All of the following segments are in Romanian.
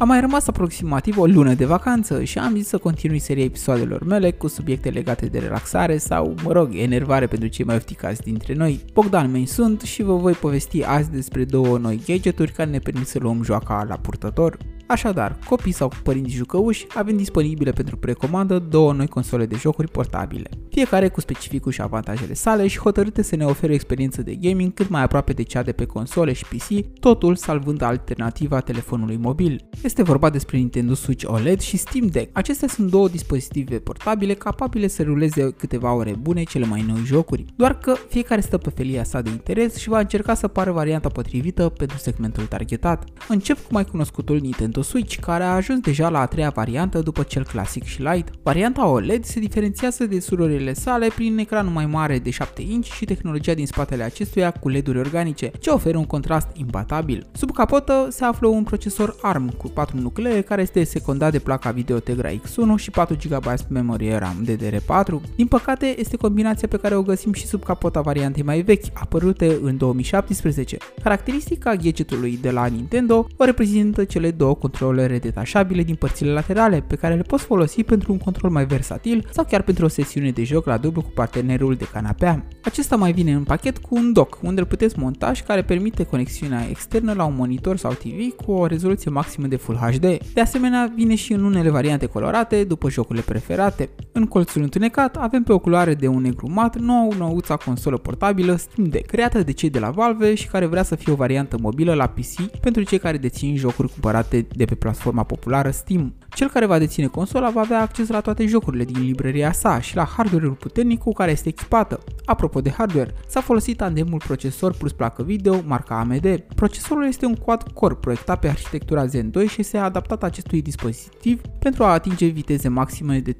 Am mai rămas aproximativ o lună de vacanță și am zis să continui seria episoadelor mele cu subiecte legate de relaxare sau, mă rog, enervare pentru cei mai ofticați dintre noi. Bogdan Mei sunt și vă voi povesti azi despre două noi gadgeturi care ne permit să luăm joaca la purtător. Așadar, copii sau părinți jucăuși avem disponibile pentru precomandă două noi console de jocuri portabile, fiecare cu specificul și avantajele sale și hotărâte să ne ofere o experiență de gaming cât mai aproape de cea de pe console și PC, totul salvând alternativa telefonului mobil. Este vorba despre Nintendo Switch OLED și Steam Deck. Acestea sunt două dispozitive portabile capabile să ruleze câteva ore bune cele mai noi jocuri, doar că fiecare stă pe felia sa de interes și va încerca să pară varianta potrivită pentru segmentul targetat. Încep cu mai cunoscutul Nintendo Nintendo Switch, care a ajuns deja la a treia variantă după cel clasic și Lite. Varianta OLED se diferențiază de surorile sale prin ecranul mai mare de 7 inch și tehnologia din spatele acestuia cu LED-uri organice, ce oferă un contrast imbatabil. Sub capotă se află un procesor ARM cu 4 nuclee care este secundat de placa video Tegra X1 și 4 GB memorie RAM DDR4. Din păcate, este combinația pe care o găsim și sub capota variantei mai vechi, apărute în 2017. Caracteristica gadgetului de la Nintendo o reprezintă cele două controlere detașabile din părțile laterale pe care le poți folosi pentru un control mai versatil sau chiar pentru o sesiune de joc la dublu cu partenerul de canapea. Acesta mai vine în pachet cu un dock unde îl puteți monta și care permite conexiunea externă la un monitor sau TV cu o rezoluție maximă de Full HD. De asemenea, vine și în unele variante colorate după jocurile preferate. În colțul întunecat avem pe o culoare de un negru mat nouă nouța consolă portabilă Steam Deck, creată de cei de la Valve și care vrea să fie o variantă mobilă la PC pentru cei care dețin jocuri cumpărate de pe platforma populară Steam. Cel care va deține consola va avea acces la toate jocurile din librăria sa și la hardware-ul puternic cu care este echipată. Apropo de hardware, s-a folosit tandemul procesor plus placă video marca AMD. Procesorul este un quad-core proiectat pe arhitectura Zen 2 și este adaptat acestui dispozitiv pentru a atinge viteze maxime de 3,5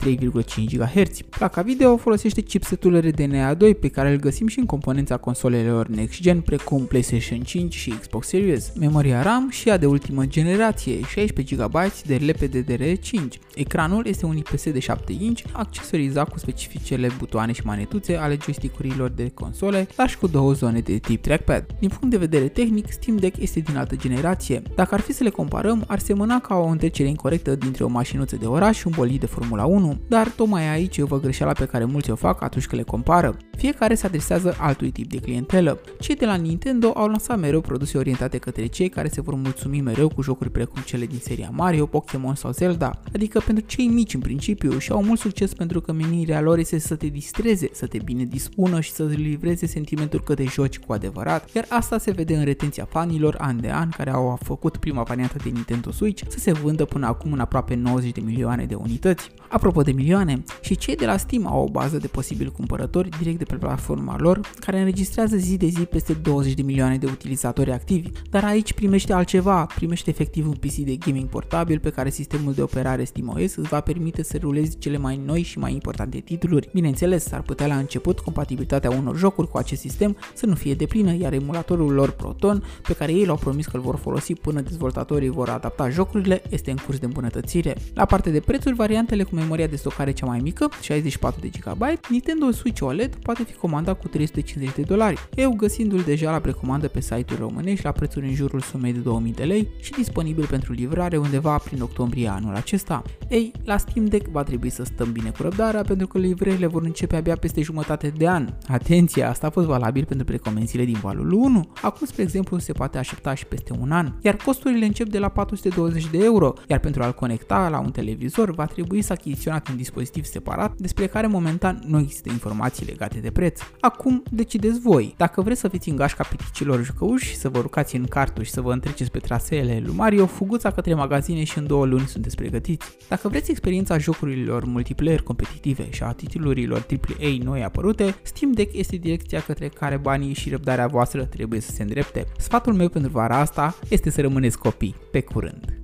GHz. Placa video folosește chipsetul RDNA 2 pe care îl găsim și în componența consolelor next gen precum PlayStation 5 și Xbox Series. Memoria RAM și ea de ultimă generație, 16 GB de LPDDR5. Ecranul este un IPS de 7 inch, accesorizat cu specificele butoane și manetuțe ale joystickurilor de console, dar și cu două zone de tip trackpad. Din punct de vedere tehnic, Steam Deck este din altă generație. Dacă ar fi să le comparăm, ar semăna ca o întrecere incorrectă dintre o mașinuță de oraș și un bolid de Formula 1, dar tocmai aici e o greșeala pe care mulți o fac atunci când le compară. Fiecare se adresează altui tip de clientelă. Cei de la Nintendo au lansat mereu produse orientate către cei care se vor mulțumi mereu cu jocuri precum cele din seria Mario, Pokémon sau Zelda, adică pentru cei mici în principiu și au mult succes pentru că menirea lor este să te distreze, să te bine dispună și să livreze sentimentul că te joci cu adevărat, iar asta se vede în retenția fanilor an de an care au făcut prima variantă de Nintendo Switch să se vândă până acum în aproape 90 de milioane de unități. Apropo de milioane, și cei de la Steam au o bază de posibil cumpărători direct de pe platforma lor, care înregistrează zi de zi peste 20 de milioane de utilizatori activi, dar aici primește altceva, primește efectiv un PC de gaming portabil pe care sistemul de operare SteamOS îți va permite să rulezi cele mai noi și mai importante titluri. Bineînțeles, ar putea la început compatibilitatea unor jocuri cu acest sistem să nu fie deplină, iar emulatorul lor Proton, pe care ei l-au promis că îl vor folosi până dezvoltatorii vor adapta jocurile, este în curs de îmbunătățire. La parte de prețuri, variantele cu memoria de stocare cea mai mică, 64 de GB, Nintendo Switch OLED poate fi comandat cu 350 de dolari, eu găsindu-l deja la precomandă pe site-uri românești la prețuri în jurul sumei de 2000 de lei și disponibil pentru livrare undeva prin octombrie anul acesta. Ei, la Steam Deck va trebui să stăm bine cu răbdarea pentru că livrările vor începe abia peste jumătate de an. Atenție, asta a fost valabil pentru precomensile din valul 1. Acum, spre exemplu, se poate aștepta și peste un an, iar costurile încep de la 420 de euro, iar pentru a-l conecta la un televizor va trebui să achiziționați un dispozitiv separat despre care momentan nu există informații legate de preț. Acum decideți voi. Dacă vreți să fiți în gașca piticilor jucăuși, să vă urcați în cartul și să vă întreceți pe traseele lui Mario, fuguța către magazine și în două luni sunteți pregătiți. Dacă vreți experiența jocurilor multiplayer competitive și a titlurilor AAA noi apărute, Steam Deck este direcția către care banii și răbdarea voastră trebuie să se îndrepte. Sfatul meu pentru vara asta este să rămâneți copii. Pe curând!